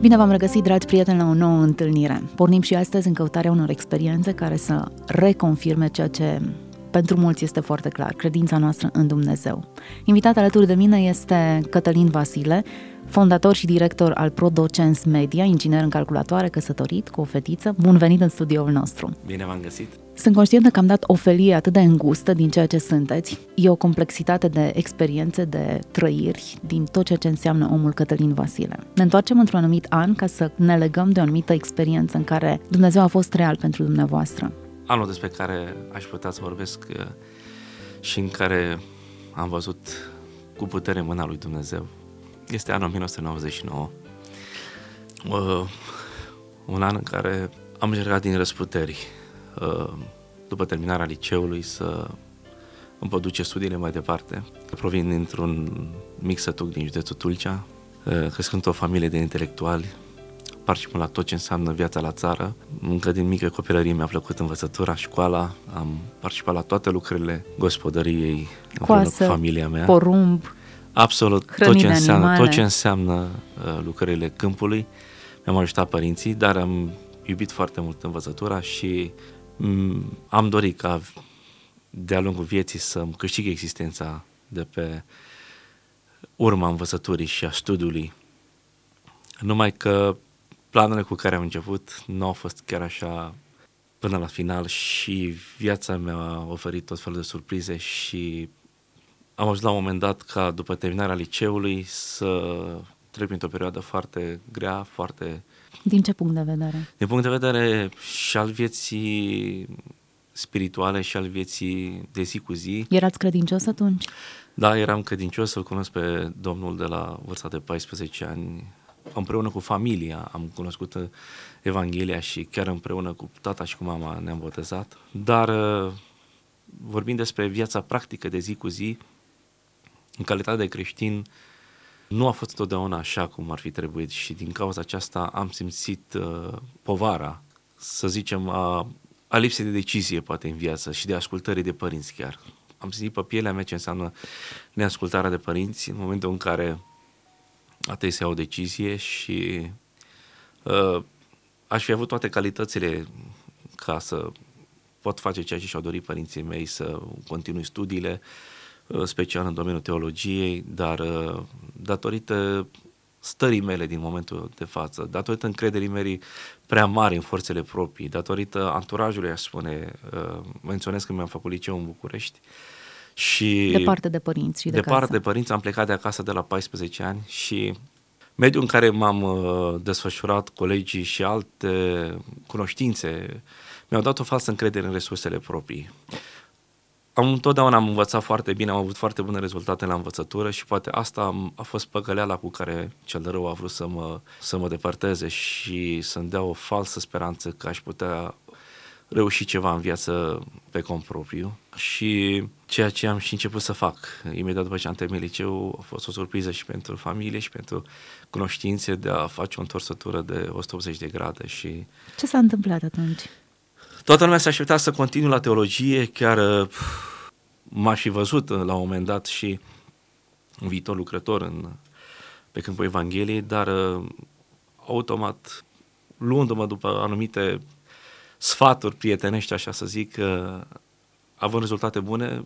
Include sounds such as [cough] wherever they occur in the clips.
Bine v-am regăsit, dragi prieteni, la o nouă întâlnire. Pornim și astăzi în căutarea unor experiențe care să reconfirme ceea ce pentru mulți este foarte clar, credința noastră în Dumnezeu. Invitat alături de mine este Cătălin Vasile, fondator și director al ProDocens Media, inginer în calculatoare, căsătorit, cu o fetiță. Bun venit în studioul nostru! Bine v-am găsit! Sunt conștientă că am dat o felie atât de îngustă din ceea ce sunteți. E o complexitate de experiențe, de trăiri, din tot ceea ce înseamnă omul Cătălin Vasile. Ne întoarcem într-un anumit an ca să ne legăm de o anumită experiență în care Dumnezeu a fost real pentru dumneavoastră. Anul despre care aș putea să vorbesc uh, și în care am văzut cu putere mâna lui Dumnezeu este anul 1999. Uh, un an în care am încercat din răsputeri, uh, după terminarea liceului, să îmi pot duce studiile mai departe. Provin dintr-un mic sătuc din județul Tulcea, uh, crescând o familie de intelectuali, participând la tot ce înseamnă viața la țară. Încă din mică copilărie mi-a plăcut învățătura, școala, am participat la toate lucrurile gospodăriei Coasă, cu familia mea. porumb, Absolut, tot ce, înseamnă, tot ce înseamnă uh, lucrările câmpului. Mi-am ajutat părinții, dar am iubit foarte mult învățătura și m- am dorit ca de-a lungul vieții să-mi câștig existența de pe urma învățăturii și a studiului. Numai că planurile cu care am început nu au fost chiar așa până la final și viața mi-a oferit tot felul de surprize și am ajuns la un moment dat ca după terminarea liceului să trec printr-o perioadă foarte grea, foarte... Din ce punct de vedere? Din punct de vedere și al vieții spirituale și al vieții de zi cu zi. Erați credincios atunci? Da, eram credincios, să-L cunosc pe Domnul de la vârsta de 14 ani. Împreună cu familia am cunoscut Evanghelia și chiar împreună cu tata și cu mama ne-am botezat. Dar vorbind despre viața practică de zi cu zi, în calitate de creștin, nu a fost totdeauna așa cum ar fi trebuit și din cauza aceasta am simțit uh, povara, să zicem, a, a lipsei de decizie poate în viață și de ascultării de părinți chiar. Am simțit pe pielea mea ce înseamnă neascultarea de părinți în momentul în care a trebuit să iau o decizie și uh, aș fi avut toate calitățile ca să pot face ceea ce și-au dorit părinții mei, să continui studiile, uh, Uh, special în domeniul teologiei, dar uh, datorită stării mele din momentul de față, datorită încrederii mele prea mari în forțele proprii, datorită anturajului, aș spune, uh, menționez că mi-am făcut liceu în București, și departe de părinți și de departe casă. de părinți, am plecat de acasă de la 14 ani și mediul în care m-am desfășurat, colegii și alte cunoștințe, mi-au dat o falsă încredere în resursele proprii am întotdeauna am învățat foarte bine, am avut foarte bune rezultate la învățătură și poate asta a fost păcăleala cu care cel de rău a vrut să mă, să mă depărteze și să-mi dea o falsă speranță că aș putea reuși ceva în viață pe cont propriu și ceea ce am și început să fac imediat după ce am terminat liceu a fost o surpriză și pentru familie și pentru cunoștințe de a face o întorsătură de 180 de grade și... Ce s-a întâmplat atunci? Toată lumea se aștepta să continui la teologie, chiar uh, m-aș fi văzut uh, la un moment dat și un viitor lucrător în, pe câmpul Evangheliei, dar uh, automat, luându-mă după anumite sfaturi prietenești, așa să zic, având rezultate bune,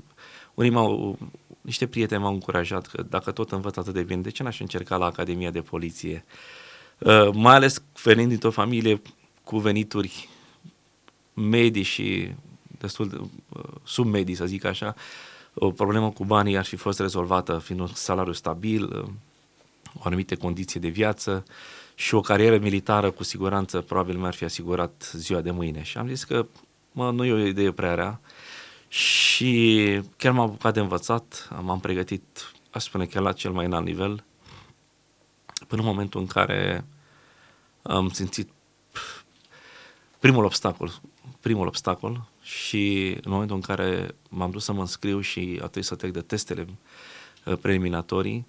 unii m-au, niște prieteni m-au încurajat că dacă tot învăț atât de bine, de ce n-aș încerca la Academia de Poliție? mai ales venind dintr-o familie cu venituri medii și destul de uh, submedii, să zic așa, o problemă cu banii ar fi fost rezolvată fiind un salariu stabil, uh, o anumite condiții de viață și o carieră militară cu siguranță probabil mi-ar fi asigurat ziua de mâine. Și am zis că mă, nu e o idee prea rea și chiar m-am apucat de învățat, m-am pregătit, aș spune chiar la cel mai înalt nivel, până în momentul în care am simțit primul obstacol, primul obstacol și în momentul în care m-am dus să mă înscriu și a trebuit să trec de testele uh, preliminatorii,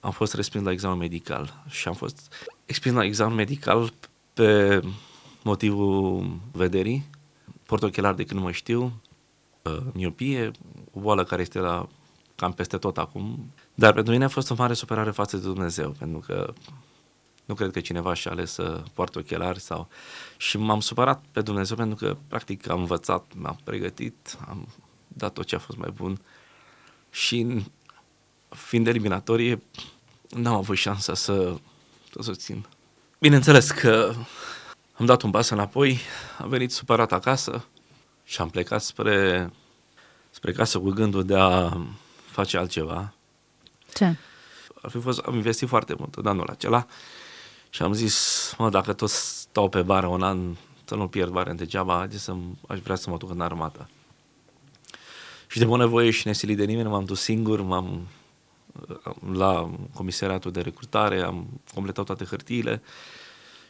am fost respins la examen medical și am fost expins la examen medical pe motivul vederii, portochelar de când nu mă știu, uh, miopie, o boală care este la cam peste tot acum, dar pentru mine a fost o mare superare față de Dumnezeu, pentru că Nu cred că cineva și-a ales să poartă ochelari sau... Și m-am supărat pe Dumnezeu pentru că, practic, am învățat, m-am pregătit, am dat tot ce a fost mai bun. Și, fiind eliminatorie, n-am avut șansa să, să susțin. Bineînțeles că am dat un pas înapoi, am venit supărat acasă și am plecat spre, spre casă cu gândul de a face altceva. Ce? Ar fi fost, am investit foarte mult în anul acela și am zis, mă, dacă tot stau pe bară un an, să nu pierd bani degeaba, haide să aș vrea să mă duc în armată. Și de bunăvoie și nesilit de nimeni, m-am dus singur, m-am la comisariatul de recrutare, am completat toate hârtiile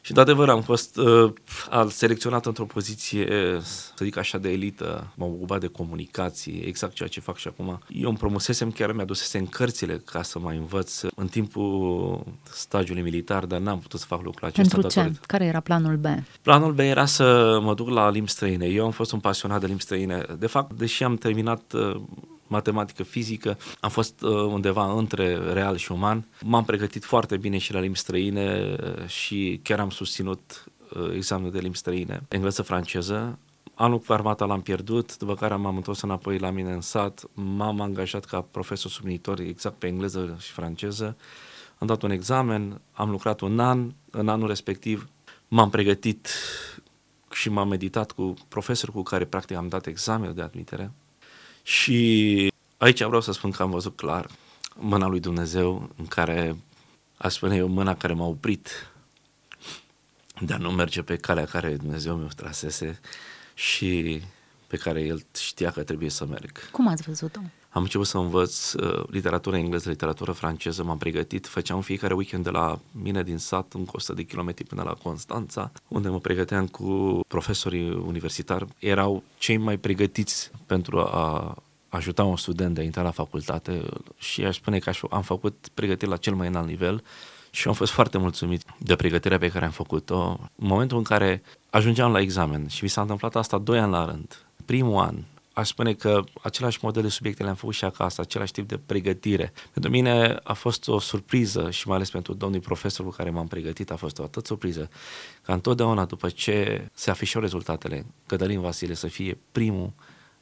și, de adevăr, am fost uh, selecționat într-o poziție, să zic așa, de elită. M-am ocupat de comunicații, exact ceea ce fac și acum. Eu îmi promusesem, chiar mi-adusesem cărțile ca să mai învăț în timpul stagiului militar, dar n-am putut să fac lucrul acesta. Pentru ce? Datorită. Care era planul B? Planul B era să mă duc la limbi străine. Eu am fost un pasionat de limbi străine. De fapt, deși am terminat uh, matematică, fizică. Am fost uh, undeva între real și uman. M-am pregătit foarte bine și la limbi străine uh, și chiar am susținut uh, examenul de limbi străine, engleză, franceză. Anul cu armata l-am pierdut, după care m-am întors înapoi la mine în sat, m-am angajat ca profesor sublinitor exact pe engleză și franceză. Am dat un examen, am lucrat un an, în anul respectiv m-am pregătit și m-am meditat cu profesori cu care practic am dat examenul de admitere și aici vreau să spun că am văzut clar mâna lui Dumnezeu în care, aș spune eu, mâna care m-a oprit de a nu merge pe calea care Dumnezeu mi-o trasese și pe care El știa că trebuie să merg. Cum ați văzut-o? Am început să învăț uh, literatură engleză, literatură franceză, m-am pregătit, făceam fiecare weekend de la mine din sat, în 100 de kilometri până la Constanța, unde mă pregăteam cu profesorii universitari. Erau cei mai pregătiți pentru a ajuta un student de a intra la facultate și aș spune că am făcut pregătiri la cel mai înalt nivel și am fost foarte mulțumit de pregătirea pe care am făcut-o. În momentul în care ajungeam la examen și mi s-a întâmplat asta doi ani la rând, primul an aș spune că același model de subiecte le-am făcut și acasă, același tip de pregătire. Pentru mine a fost o surpriză și mai ales pentru domnul profesor cu care m-am pregătit a fost o atât surpriză ca întotdeauna după ce se afișau rezultatele, Cătălin Vasile să fie primul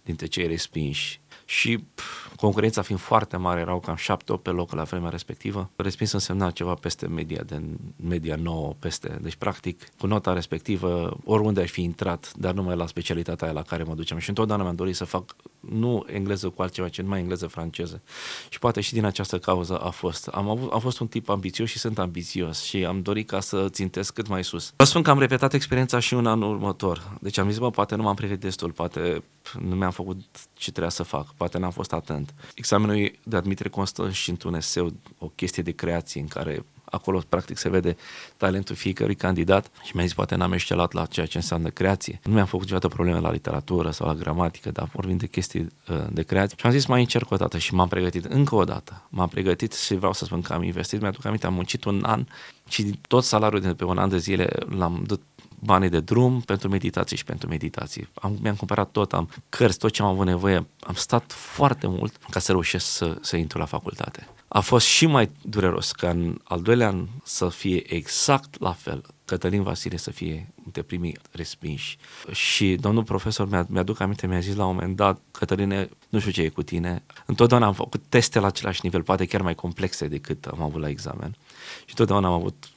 dintre cei respinși și pf, concurența fiind foarte mare, erau cam 7-8 pe loc la vremea respectivă. Respins însemna ceva peste media, de media 9 peste. Deci, practic, cu nota respectivă, oriunde aș fi intrat, dar numai la specialitatea aia la care mă duceam. Și întotdeauna mi-am dorit să fac nu engleză cu altceva, ci numai engleză franceză. Și poate și din această cauză a fost. Am, avut, am fost un tip ambițios și sunt ambițios și am dorit ca să țintesc cât mai sus. Vă spun că am repetat experiența și un an următor. Deci am zis, bă, poate nu m-am pregătit destul, poate nu mi-am făcut ce trebuia să fac, poate n-am fost atent. Examenul de admitere constă și într-un eseu, o chestie de creație în care acolo practic se vede talentul fiecărui candidat și mi-a zis poate n-am excelat la ceea ce înseamnă creație. Nu mi-am făcut niciodată probleme la literatură sau la gramatică, dar vorbim de chestii uh, de creație. Și am zis mai încerc o dată și m-am pregătit încă o dată. M-am pregătit și vreau să spun că am investit, mi-aduc aminte, am muncit un an și tot salariul de pe un an de zile l-am dat banii de drum pentru meditații și pentru meditații. Am, mi-am cumpărat tot, am cărți, tot ce am avut nevoie. Am stat foarte mult ca să reușesc să, să intru la facultate. A fost și mai dureros ca în al doilea an să fie exact la fel. Cătălin Vasile să fie de primii respinși. Și domnul profesor mi-a, mi-aduc aminte, mi-a zis la un moment dat, Cătăline, nu știu ce e cu tine. Întotdeauna am făcut teste la același nivel, poate chiar mai complexe decât am avut la examen. Și întotdeauna am avut,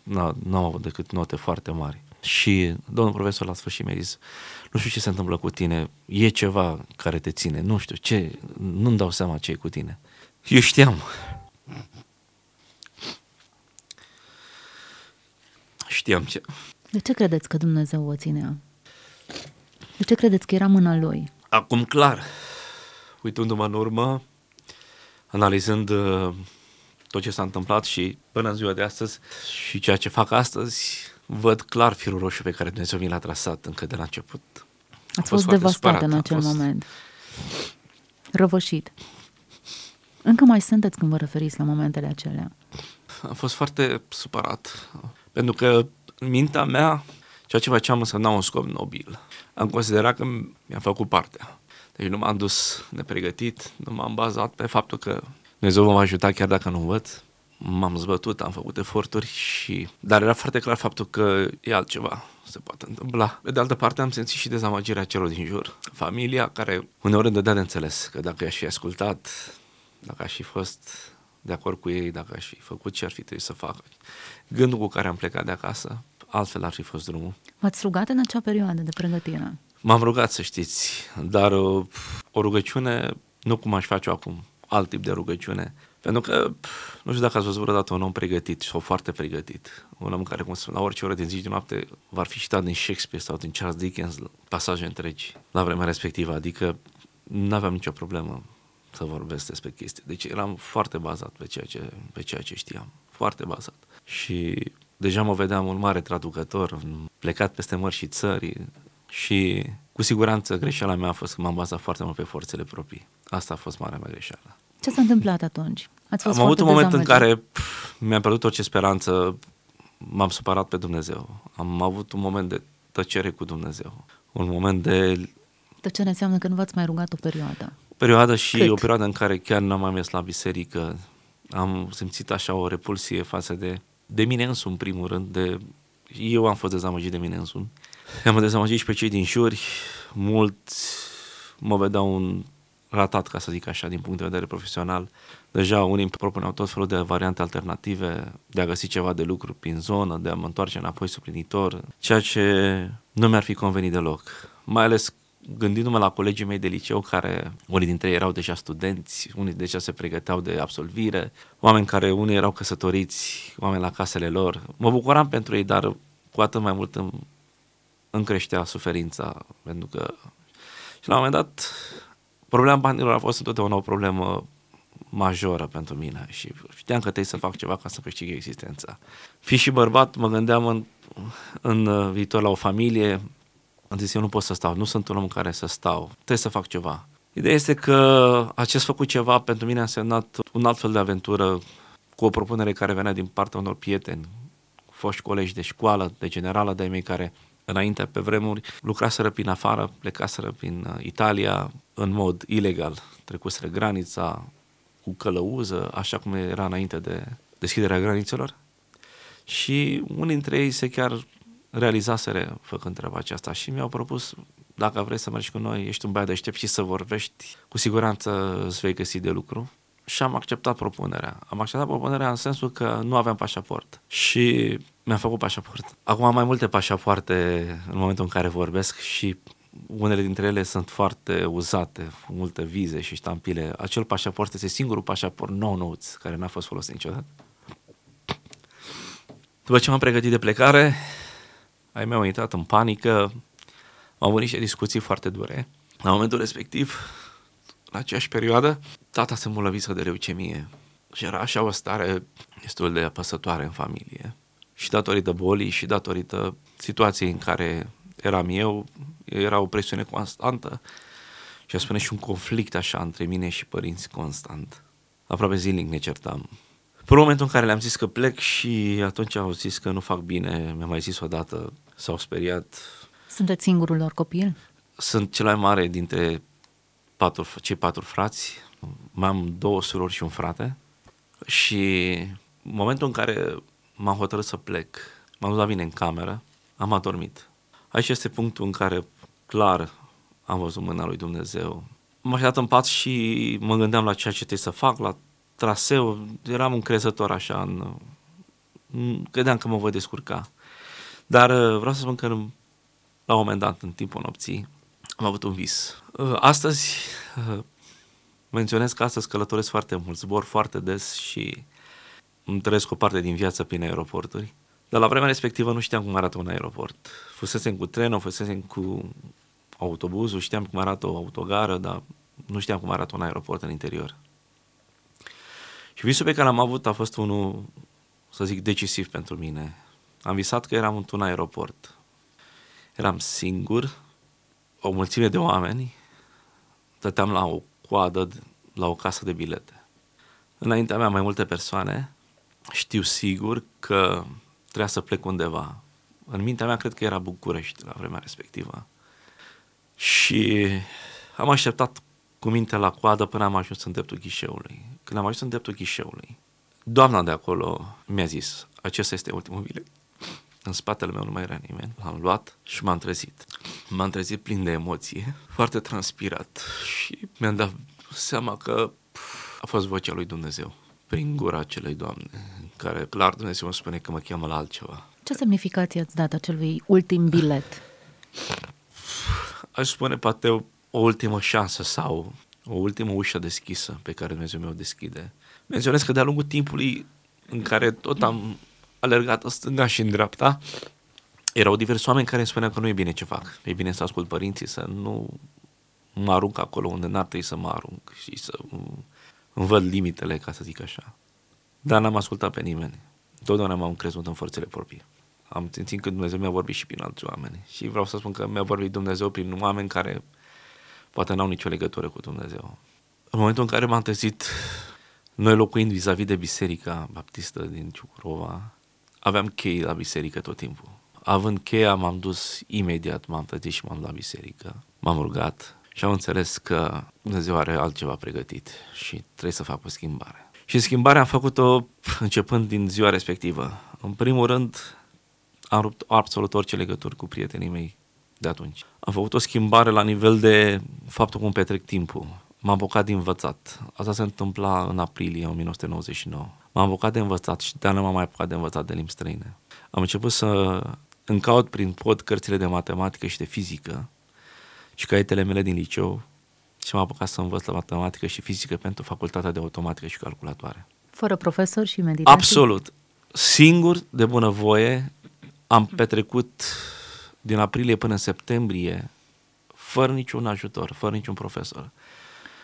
nu am avut decât note foarte mari. Și domnul profesor la sfârșit mi-a zis, nu știu ce se întâmplă cu tine, e ceva care te ține, nu știu, ce, nu-mi dau seama ce e cu tine. Eu știam. Știam ce. De ce credeți că Dumnezeu o ținea? De ce credeți că era mâna Lui? Acum clar, uitându-mă în urmă, analizând uh, tot ce s-a întâmplat și până în ziua de astăzi și ceea ce fac astăzi, văd clar firul roșu pe care Dumnezeu mi l-a trasat încă de la început. Ați fost, fost devastat în acel fost... moment. Răvășit. Încă mai sunteți când vă referiți la momentele acelea. Am fost foarte supărat, pentru că în mintea mea ceea ce făceam însemna un scop nobil. Am considerat că mi-am făcut partea. Deci nu m-am dus nepregătit, nu m-am bazat pe faptul că Dumnezeu mă va ajuta chiar dacă nu văd. m-am zbătut, am făcut eforturi și... Dar era foarte clar faptul că e altceva se poate întâmpla. Pe de altă parte am simțit și dezamăgirea celor din jur. Familia care uneori îmi dădea de înțeles că dacă aș fi ascultat, dacă aș fi fost de acord cu ei, dacă aș fi făcut ce ar fi trebuit să facă, gândul cu care am plecat de acasă, altfel ar fi fost drumul. V-ați rugat în acea perioadă de pregătire? M-am rugat, să știți, dar o, o rugăciune, nu cum aș face acum, alt tip de rugăciune, pentru că, nu știu dacă ați văzut vreodată un om pregătit sau foarte pregătit. Un om care, cum spun, la orice oră din zi de noapte va fi citat din Shakespeare sau din Charles Dickens pasaje întregi la vremea respectivă. Adică nu aveam nicio problemă să vorbesc despre chestii. Deci eram foarte bazat pe ceea ce, pe ceea ce știam. Foarte bazat. Și deja mă vedeam un mare traducător, plecat peste mări și țări și cu siguranță greșeala mea a fost că m-am bazat foarte mult pe forțele proprii. Asta a fost marea mea greșeală. Ce s-a întâmplat atunci? Ați fost Am avut un moment în care pf, mi-a pierdut orice speranță, m-am supărat pe Dumnezeu. Am avut un moment de tăcere cu Dumnezeu. Un moment de... Tăcere înseamnă că nu v-ați mai rugat o perioadă. O perioadă și Cât? o perioadă în care chiar n-am mai mers la biserică. Am simțit așa o repulsie față de, de mine însumi, în primul rând. De, eu am fost dezamăgit de mine însumi. Am dezamăgit și pe cei din juri. Mulți mă vedeau un ratat, ca să zic așa, din punct de vedere profesional. Deja unii îmi propuneau tot felul de variante alternative, de a găsi ceva de lucru prin zonă, de a mă întoarce înapoi suplinitor, ceea ce nu mi-ar fi convenit deloc. Mai ales gândindu-mă la colegii mei de liceu care, unii dintre ei erau deja studenți, unii deja se pregăteau de absolvire, oameni care unii erau căsătoriți, oameni la casele lor. Mă bucuram pentru ei, dar cu atât mai mult îmi, îmi creștea suferința, pentru că și la un moment dat Problema banilor a fost întotdeauna o problemă majoră pentru mine și știam că trebuie să fac ceva ca să câștig existența. Fi și bărbat, mă gândeam în, în viitor la o familie, am zis, eu nu pot să stau, nu sunt un om care să stau, trebuie să fac ceva. Ideea este că acest făcut ceva pentru mine a însemnat un alt fel de aventură cu o propunere care venea din partea unor prieteni, foști colegi de școală, de generală de mei care înainte, pe vremuri, lucraseră prin afară, plecaseră prin uh, Italia în mod ilegal, trecuseră granița cu călăuză, așa cum era înainte de deschiderea granițelor. Și unii dintre ei se chiar realizaseră făcând treaba aceasta și mi-au propus dacă vrei să mergi cu noi, ești un băiat deștept și să vorbești, cu siguranță îți vei găsi de lucru. Și am acceptat propunerea. Am acceptat propunerea în sensul că nu aveam pașaport. Și mi-am făcut pașaport. Acum am mai multe pașapoarte în momentul în care vorbesc și unele dintre ele sunt foarte uzate, multe vize și ștampile. Acel pașaport este singurul pașaport nou nouț care n-a fost folosit niciodată. După ce m-am pregătit de plecare, ai mei au intrat în panică, au avut niște discuții foarte dure. La momentul respectiv, la aceeași perioadă, tata se îmbolnăviță de leucemie și era așa o stare destul de apăsătoare în familie și datorită bolii și datorită situației în care eram eu, era o presiune constantă și a spune și un conflict așa între mine și părinți constant. Aproape zilnic ne certam. Pe momentul în care le-am zis că plec și atunci au zis că nu fac bine, mi-a mai zis odată, s-au speriat. Sunteți singurul lor copil? Sunt cel mai mare dintre patru, cei patru frați. Mai am două surori și un frate. Și în momentul în care m-am hotărât să plec. M-am dus la mine în cameră, am adormit. Aici este punctul în care clar am văzut mâna lui Dumnezeu. M-am așezat în pat și mă gândeam la ceea ce trebuie să fac, la traseu. Eram încrezător așa, în... credeam că mă voi descurca. Dar uh, vreau să spun că la un moment dat, în timpul nopții, am avut un vis. Uh, astăzi, uh, menționez că astăzi călătoresc foarte mult, zbor foarte des și îmi trăiesc o parte din viață prin aeroporturi. Dar la vremea respectivă nu știam cum arată un aeroport. Fusesem cu trenul, fusesem cu autobuzul, știam cum arată o autogară, dar nu știam cum arată un aeroport în interior. Și visul pe care l-am avut a fost unul, să zic, decisiv pentru mine. Am visat că eram într-un aeroport. Eram singur, o mulțime de oameni, stăteam la o coadă, la o casă de bilete. Înaintea mea mai multe persoane știu sigur că trebuia să plec undeva. În mintea mea cred că era București la vremea respectivă. Și am așteptat cu mintea la coadă până am ajuns în dreptul ghișeului. Când am ajuns în dreptul ghișeului, Doamna de acolo mi-a zis, acesta este ultimul bilet. În spatele meu nu mai era nimeni. L-am luat și m-am trezit. M-am trezit plin de emoție, foarte transpirat și mi-am dat seama că a fost vocea lui Dumnezeu prin gura acelei doamne, în care clar Dumnezeu îmi spune că mă cheamă la altceva. Ce semnificație ați dat acelui ultim bilet? Aș spune poate o, o ultimă șansă sau o ultimă ușă deschisă pe care Dumnezeu mi-o deschide. Menționez că de-a lungul timpului în care tot am alergat în stânga și în dreapta, erau diversi oameni care îmi spuneau că nu e bine ce fac. E bine să ascult părinții, să nu mă arunc acolo unde n-ar trebui să mă arunc și să îmi văd limitele, ca să zic așa. Dar n-am ascultat pe nimeni. Totdeauna m-am crezut în forțele proprii. Am simțit că Dumnezeu mi-a vorbit și prin alți oameni. Și vreau să spun că mi-a vorbit Dumnezeu prin oameni care poate n-au nicio legătură cu Dumnezeu. În momentul în care m-am trezit, noi locuind vis-a-vis de biserica baptistă din Ciucurova, aveam chei la biserică tot timpul. Având cheia, m-am dus imediat, m-am trezit și m-am la biserică. M-am rugat și am înțeles că Dumnezeu are altceva pregătit și trebuie să fac o schimbare. Și schimbarea am făcut-o începând din ziua respectivă. În primul rând, am rupt absolut orice legături cu prietenii mei de atunci. Am făcut o schimbare la nivel de faptul cum petrec timpul. M-am apucat de învățat. Asta se întâmpla în aprilie 1999. M-am apucat de învățat și de nu m-am mai apucat de învățat de limbi străine. Am început să încaut prin pod cărțile de matematică și de fizică și caietele mele din liceu și m-am apucat să învăț la matematică și fizică pentru facultatea de automatică și calculatoare. Fără profesor și meditații? Absolut. Singur, de bunăvoie, am petrecut din aprilie până în septembrie fără niciun ajutor, fără niciun profesor.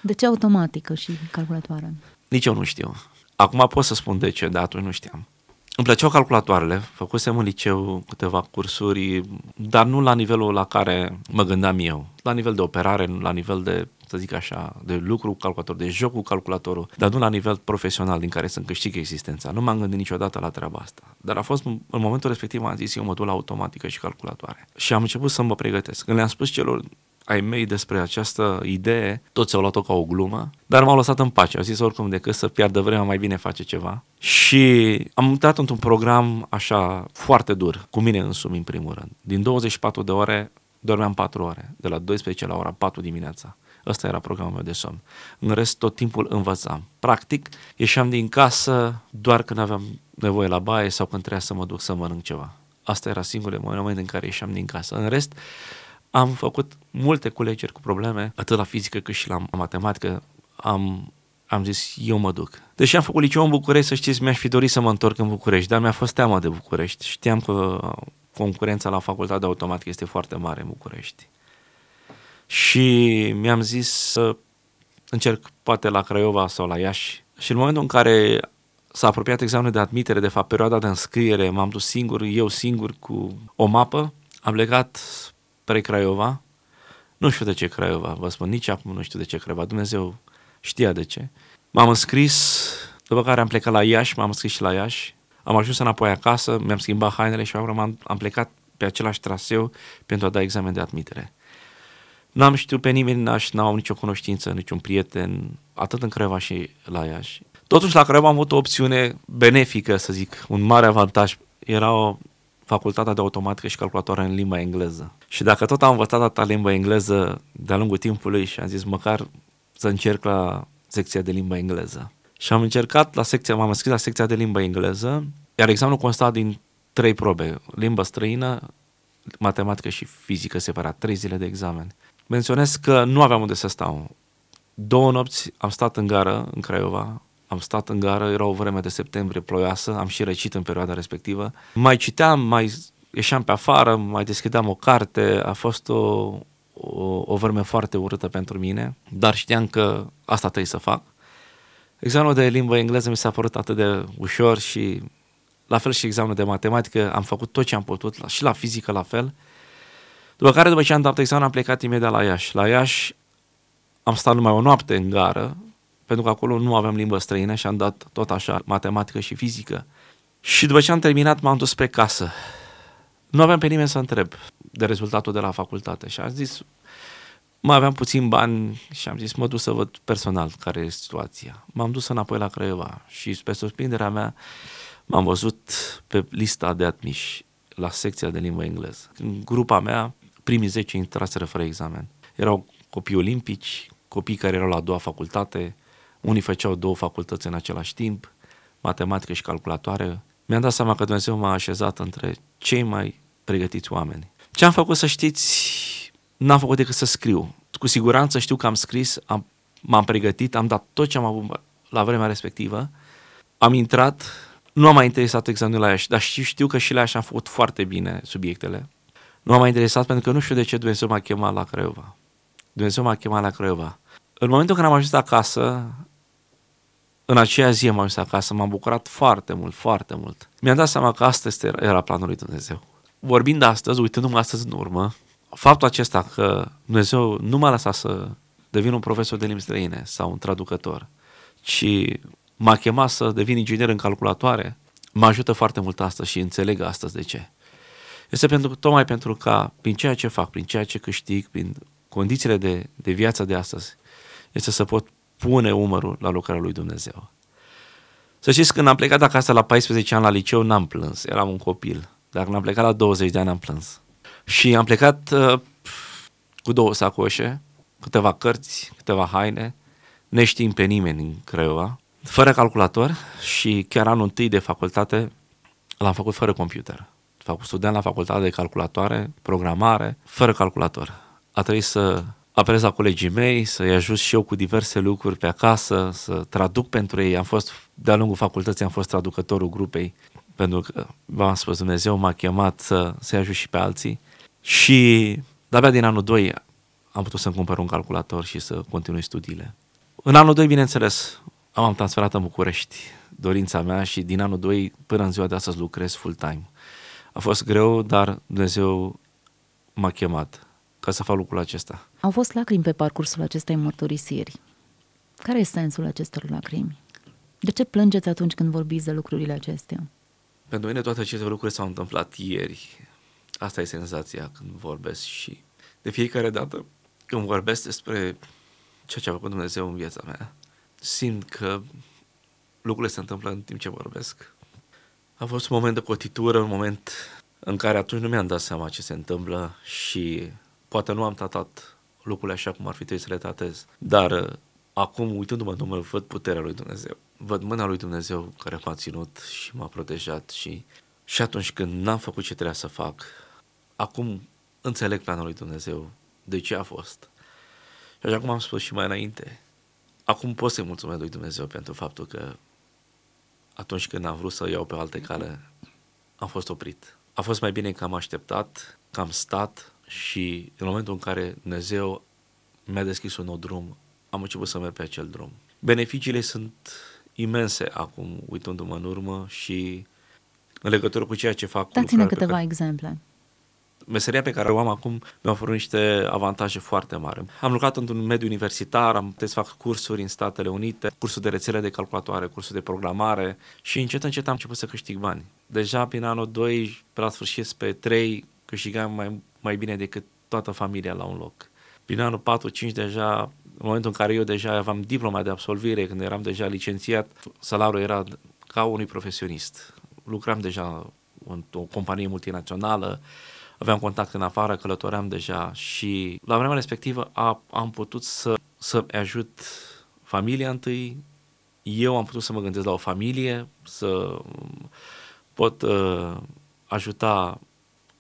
De ce automatică și calculatoare? Nici eu nu știu. Acum pot să spun de ce, dar atunci nu știam. Îmi plăceau calculatoarele, făcusem în liceu câteva cursuri, dar nu la nivelul la care mă gândeam eu. La nivel de operare, la nivel de, să zic așa, de lucru cu calculator, de joc cu calculatorul, dar nu la nivel profesional din care să-mi câștig existența. Nu m-am gândit niciodată la treaba asta. Dar a fost, în momentul respectiv, am zis, eu mă duc la automatică și calculatoare. Și am început să mă pregătesc. Când le-am spus celor ai mei despre această idee, toți au luat-o ca o glumă, dar m-au lăsat în pace. Au zis oricum decât să piardă vremea, mai bine face ceva. Și am intrat într-un program așa foarte dur, cu mine însumi în primul rând. Din 24 de ore dormeam 4 ore, de la 12 la ora 4 dimineața. Ăsta era programul meu de somn. În rest, tot timpul învățam. Practic, ieșeam din casă doar când aveam nevoie la baie sau când trebuia să mă duc să mănânc ceva. Asta era singurul moment în care ieșeam din casă. În rest, am făcut multe culegeri cu probleme, atât la fizică cât și la matematică. Am, am zis, eu mă duc. Deși am făcut liceu în București, să știți, mi-aș fi dorit să mă întorc în București, dar mi-a fost teamă de București. Știam că concurența la facultatea de automatică este foarte mare în București. Și mi-am zis să încerc poate la Craiova sau la Iași. Și în momentul în care s-a apropiat examenul de admitere, de fapt perioada de înscriere, m-am dus singur, eu singur cu o mapă, am plecat spre Craiova. Nu știu de ce Craiova, vă spun, nici acum nu știu de ce Craiova. Dumnezeu știa de ce. M-am înscris, după care am plecat la Iași, m-am înscris și la Iași. Am ajuns înapoi acasă, mi-am schimbat hainele și acum am, am plecat pe același traseu pentru a da examen de admitere. N-am știut pe nimeni, n-aș, n-am nicio cunoștință, niciun prieten, atât în Craiova și la Iași. Totuși la Craiova am avut o opțiune benefică, să zic, un mare avantaj. Era o facultatea de automatică și calculatoare în limba engleză. Și dacă tot am învățat data limba engleză de-a lungul timpului și am zis măcar să încerc la secția de limba engleză. Și am încercat la secția, m-am înscris la secția de limba engleză, iar examenul consta din trei probe, limba străină, matematică și fizică separat, trei zile de examen. Menționez că nu aveam unde să stau. Două nopți am stat în gară, în Craiova, am stat în gară, era o vreme de septembrie ploioasă, am și răcit în perioada respectivă. Mai citeam, mai ieșeam pe afară, mai deschideam o carte, a fost o, o, o vreme foarte urâtă pentru mine, dar știam că asta trebuie să fac. Examenul de limbă engleză mi s-a părut atât de ușor și la fel și examenul de matematică, am făcut tot ce am putut, și la fizică la fel. După care, după ce am dat examen, am plecat imediat la Iași. La Iași am stat numai o noapte în gară, pentru că acolo nu aveam limbă străină și am dat tot așa matematică și fizică. Și după ce am terminat, m-am dus spre casă. Nu aveam pe nimeni să întreb de rezultatul de la facultate și am zis, mai aveam puțin bani și am zis mă duc să văd personal care e situația. M-am dus înapoi la Craiova și spre surprinderea mea m-am văzut pe lista de admiși la secția de limbă engleză. În grupa mea, primii 10 intraseră fără examen. Erau copii olimpici, copii care erau la a doua facultate, unii făceau două facultăți în același timp, matematică și calculatoare. Mi-am dat seama că Dumnezeu m-a așezat între cei mai pregătiți oameni. Ce am făcut să știți, n-am făcut decât să scriu. Cu siguranță știu că am scris, am, m-am pregătit, am dat tot ce am avut la vremea respectivă, am intrat, nu am mai interesat examenul la Iași, dar știu, știu că și la Iași am făcut foarte bine subiectele. Nu am mai interesat pentru că nu știu de ce Dumnezeu m-a chemat la Craiova. Dumnezeu m-a chemat la Craiova. În momentul când am ajuns acasă, în aceea zi am ajuns acasă, m-am bucurat foarte mult, foarte mult. Mi-am dat seama că asta era planul lui Dumnezeu. Vorbind astăzi, uitându-mă astăzi în urmă, faptul acesta că Dumnezeu nu m-a lăsat să devin un profesor de limbi străine sau un traducător, ci m-a chemat să devin inginer în calculatoare, mă ajută foarte mult astăzi și înțeleg astăzi de ce. Este pentru, tocmai pentru ca, prin ceea ce fac, prin ceea ce câștig, prin condițiile de, de viață de astăzi, este să pot pune umărul la lucrarea lui Dumnezeu. Să știți, când am plecat acasă la 14 ani la liceu, n-am plâns, eram un copil. Dar când am plecat la 20 de ani, am plâns. Și am plecat uh, cu două sacoșe, câteva cărți, câteva haine, neștiind pe nimeni în Craiova, fără calculator și chiar anul întâi de facultate l-am făcut fără computer. Făcut studiam la facultate de calculatoare, programare, fără calculator. A trebuit să apelez la colegii mei, să-i ajut și eu cu diverse lucruri pe acasă, să traduc pentru ei. Am fost, de-a lungul facultății, am fost traducătorul grupei, pentru că, v-am spus, Dumnezeu m-a chemat să, să-i ajut și pe alții. Și de-abia din anul 2 am putut să-mi cumpăr un calculator și să continui studiile. În anul 2, bineînțeles, am transferat în București dorința mea și din anul 2 până în ziua de astăzi lucrez full-time. A fost greu, dar Dumnezeu m-a chemat ca să fac lucrul acesta. Au fost lacrimi pe parcursul acestei mărturisiri. Care este sensul acestor lacrimi? De ce plângeți atunci când vorbiți de lucrurile acestea? Pentru mine toate aceste lucruri s-au întâmplat ieri. Asta e senzația când vorbesc și de fiecare dată când vorbesc despre ceea ce a făcut Dumnezeu în viața mea, simt că lucrurile se întâmplă în timp ce vorbesc. A fost un moment de cotitură, un moment în care atunci nu mi-am dat seama ce se întâmplă și poate nu am tratat lucrurile așa cum ar fi trebuit să le tratez. Dar uh, acum, uitându-mă în Dumnezeu, văd puterea lui Dumnezeu. Văd mâna lui Dumnezeu care m-a ținut și m-a protejat și, și atunci când n-am făcut ce trebuia să fac, acum înțeleg planul lui Dumnezeu, de ce a fost. Și așa cum am spus și mai înainte, acum pot să-i mulțumesc lui Dumnezeu pentru faptul că atunci când am vrut să iau pe alte cale, am fost oprit. A fost mai bine că am așteptat, că am stat și în momentul în care Dumnezeu mi-a deschis un nou drum, am început să merg pe acel drum. Beneficiile sunt imense acum, uitându-mă în urmă și în legătură cu ceea ce fac. Dați-ne câteva care... exemple meseria pe care o am acum mi-a oferit niște avantaje foarte mari. Am lucrat într-un mediu universitar, am putut să fac cursuri în Statele Unite, cursuri de rețele de calculatoare, cursuri de programare și încet, încet am început să câștig bani. Deja prin anul 2, pe la sfârșit, pe 3, câștigam mai, mai bine decât toată familia la un loc. Prin anul 4-5 deja, în momentul în care eu deja aveam diploma de absolvire, când eram deja licențiat, salariul era ca unui profesionist. Lucram deja într-o companie multinațională, aveam contact în afară, călătoream deja și la vremea respectivă a, am putut să, să ajut familia întâi, eu am putut să mă gândesc la o familie, să pot uh, ajuta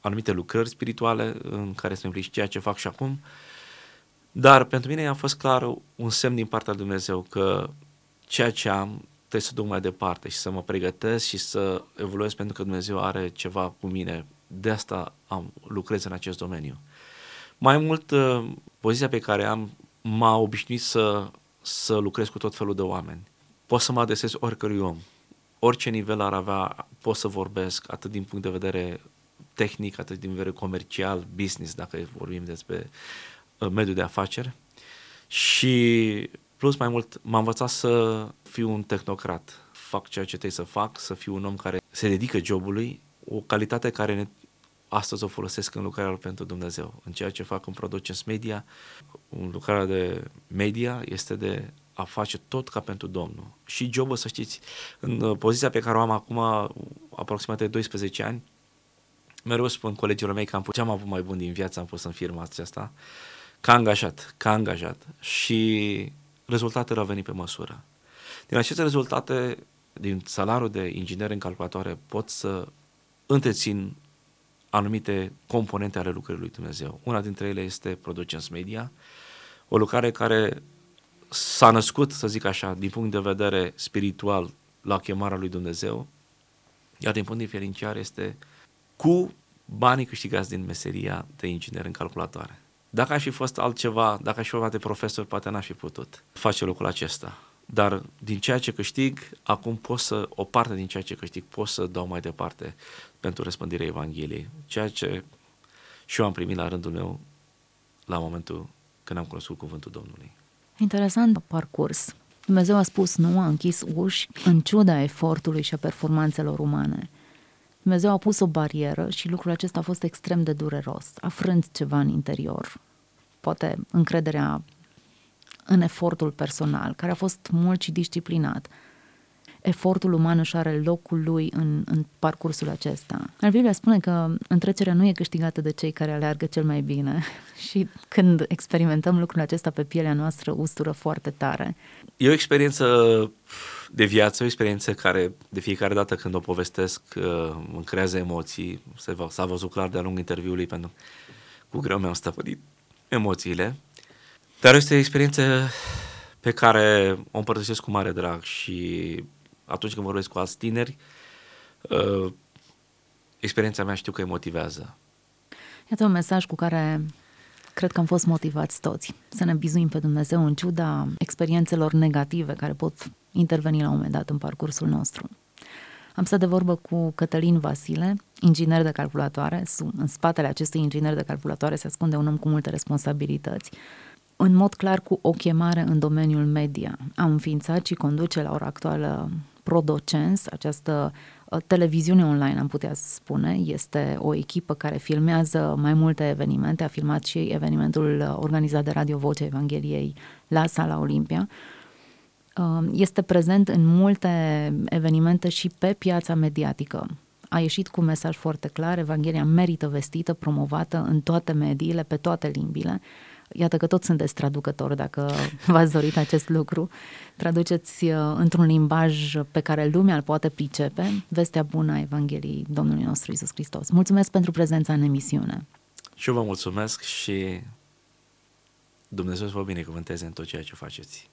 anumite lucrări spirituale în care să implici ceea ce fac și acum, dar pentru mine a fost clar un semn din partea lui Dumnezeu că ceea ce am trebuie să duc mai departe și să mă pregătesc și să evoluez pentru că Dumnezeu are ceva cu mine de asta am, lucrez în acest domeniu. Mai mult, uh, poziția pe care am m-a obișnuit să, să lucrez cu tot felul de oameni. Pot să mă adresez oricărui om. Orice nivel ar avea, pot să vorbesc, atât din punct de vedere tehnic, atât din vedere comercial, business, dacă vorbim despre uh, mediul de afaceri. Și plus mai mult, m-am învățat să fiu un tehnocrat. Fac ceea ce trebuie să fac, să fiu un om care se dedică jobului, o calitate care ne astăzi o folosesc în lucrarea pentru Dumnezeu. În ceea ce fac în Productions Media, un lucrare de media este de a face tot ca pentru Domnul. Și jobul, să știți, în uh, poziția pe care o am acum, aproximativ 12 ani, mereu spun colegilor mei că am pus ce am avut mai bun din viață, am pus în firma aceasta, ca angajat, ca angajat. Și rezultatele au venit pe măsură. Din aceste rezultate, din salariul de inginer în calculatoare, pot să întrețin anumite componente ale lucrării lui Dumnezeu. Una dintre ele este Productions Media, o lucrare care s-a născut, să zic așa, din punct de vedere spiritual la chemarea lui Dumnezeu, iar din punct de vedere financiar este cu banii câștigați din meseria de inginer în calculatoare. Dacă aș fi fost altceva, dacă aș fi fost de profesor, poate n-aș fi putut face lucrul acesta. Dar din ceea ce câștig, acum pot să, o parte din ceea ce câștig, pot să dau mai departe pentru răspândirea Evangheliei. Ceea ce și eu am primit la rândul meu la momentul când am cunoscut cuvântul Domnului. Interesant parcurs. Dumnezeu a spus nu, a închis uși în ciuda efortului și a performanțelor umane. Dumnezeu a pus o barieră și lucrul acesta a fost extrem de dureros. A frânt ceva în interior. Poate încrederea în efortul personal, care a fost mult și disciplinat. Efortul uman își are locul lui în, în parcursul acesta. Al Biblia spune că întrecerea nu e câștigată de cei care aleargă cel mai bine [laughs] și când experimentăm lucrul acesta pe pielea noastră, ustură foarte tare. E o experiență de viață, o experiență care de fiecare dată când o povestesc uh, îmi creează emoții. S-a văzut clar de-a lungul interviului pentru cu greu mi-am stăpânit emoțiile. Dar este o experiență pe care o împărtășesc cu mare drag și atunci când vorbesc cu alți tineri, uh, experiența mea știu că îi motivează. Iată un mesaj cu care cred că am fost motivați toți să ne bizuim pe Dumnezeu în ciuda experiențelor negative care pot interveni la un moment dat în parcursul nostru. Am stat de vorbă cu Cătălin Vasile, inginer de calculatoare. În spatele acestui inginer de calculatoare se ascunde un om cu multe responsabilități în mod clar cu o chemare în domeniul media. Am înființat și conduce la ora actuală Prodocens, această uh, televiziune online, am putea spune. Este o echipă care filmează mai multe evenimente. A filmat și evenimentul uh, organizat de Radio Vocea Evangheliei la Sala Olimpia. Uh, este prezent în multe evenimente și pe piața mediatică. A ieșit cu un mesaj foarte clar, Evanghelia merită vestită, promovată în toate mediile, pe toate limbile. Iată că toți sunteți traducători dacă [laughs] v-ați dorit acest lucru. Traduceți uh, într-un limbaj pe care lumea îl poate pricepe vestea bună a Evangheliei Domnului nostru Isus Hristos. Mulțumesc pentru prezența în emisiune. Și eu vă mulțumesc și Dumnezeu să vă binecuvânteze în tot ceea ce faceți.